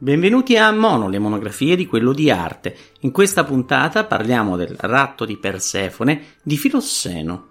Benvenuti a Mono, le monografie di quello di arte. In questa puntata parliamo del ratto di Persefone di Filosseno.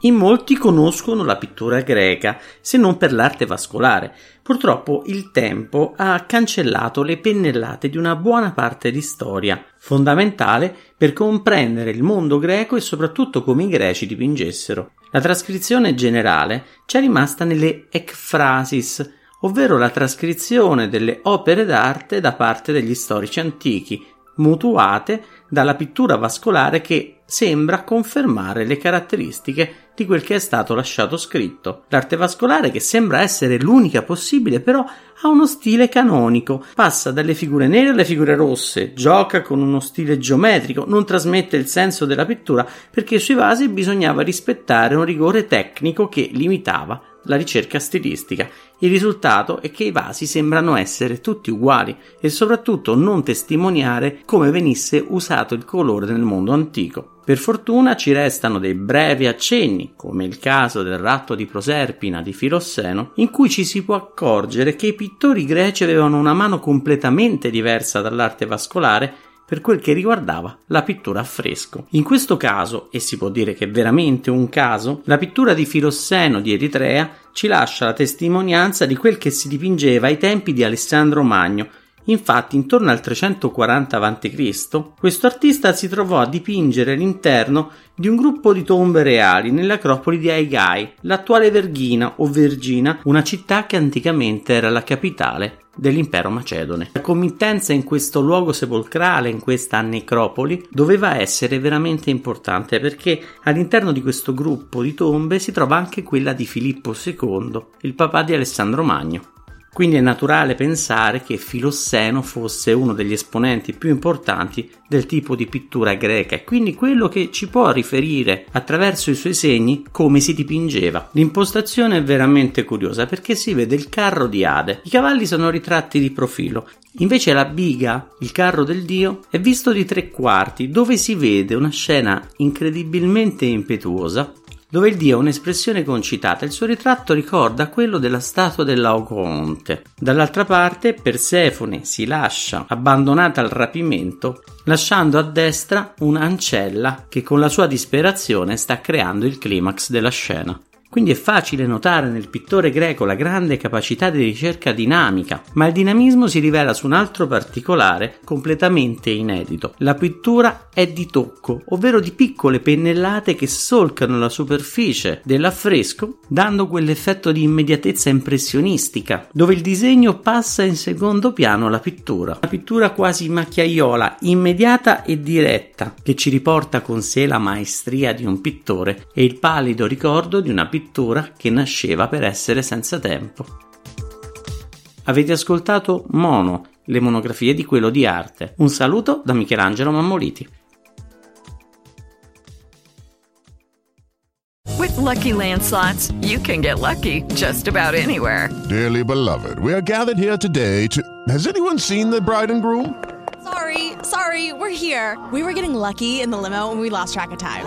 In molti conoscono la pittura greca, se non per l'arte vascolare. Purtroppo il tempo ha cancellato le pennellate di una buona parte di storia, fondamentale per comprendere il mondo greco e soprattutto come i greci dipingessero. La trascrizione generale ci è rimasta nelle ekphrasis, ovvero la trascrizione delle opere d'arte da parte degli storici antichi, mutuate dalla pittura vascolare che sembra confermare le caratteristiche di quel che è stato lasciato scritto. L'arte vascolare, che sembra essere l'unica possibile, però ha uno stile canonico, passa dalle figure nere alle figure rosse, gioca con uno stile geometrico, non trasmette il senso della pittura perché sui vasi bisognava rispettare un rigore tecnico che limitava la ricerca stilistica. Il risultato è che i vasi sembrano essere tutti uguali e soprattutto non testimoniare come venisse usato il colore nel mondo antico. Per fortuna ci restano dei brevi accenni, come il caso del ratto di Proserpina di Filosseno, in cui ci si può accorgere che i pittori greci avevano una mano completamente diversa dall'arte vascolare per quel che riguardava la pittura a fresco. In questo caso, e si può dire che è veramente un caso, la pittura di Filosseno di Eritrea ci lascia la testimonianza di quel che si dipingeva ai tempi di Alessandro Magno, Infatti, intorno al 340 a.C., questo artista si trovò a dipingere l'interno di un gruppo di tombe reali nell'acropoli di Aigai, l'attuale Verghina o Vergina, una città che anticamente era la capitale dell'impero macedone. La committenza in questo luogo sepolcrale, in questa necropoli, doveva essere veramente importante perché all'interno di questo gruppo di tombe si trova anche quella di Filippo II, il papà di Alessandro Magno. Quindi è naturale pensare che Filosseno fosse uno degli esponenti più importanti del tipo di pittura greca e quindi quello che ci può riferire attraverso i suoi segni come si dipingeva. L'impostazione è veramente curiosa perché si vede il carro di Ade. I cavalli sono ritratti di profilo, invece la biga, il carro del dio, è visto di tre quarti dove si vede una scena incredibilmente impetuosa dove il dio ha un'espressione concitata, il suo ritratto ricorda quello della statua dell'Auconte. Dall'altra parte, Persefone si lascia abbandonata al rapimento, lasciando a destra un'ancella che con la sua disperazione sta creando il climax della scena. Quindi è facile notare nel pittore greco la grande capacità di ricerca dinamica, ma il dinamismo si rivela su un altro particolare completamente inedito. La pittura è di tocco, ovvero di piccole pennellate che solcano la superficie dell'affresco, dando quell'effetto di immediatezza impressionistica, dove il disegno passa in secondo piano alla pittura. Una pittura quasi macchiaiola, immediata e diretta, che ci riporta con sé la maestria di un pittore e il pallido ricordo di una pittura pittura che nasceva per essere senza tempo. Avete ascoltato Mono, le monografie di quello di arte. Un saluto da Michelangelo Mammoliti. With lucky landslots, you can get lucky just about anywhere. Dearly beloved, we are gathered here today to. Has anyone seen the bride and groom? Sorry, sorry, we're here. We were getting lucky in the limo and we lost track of time.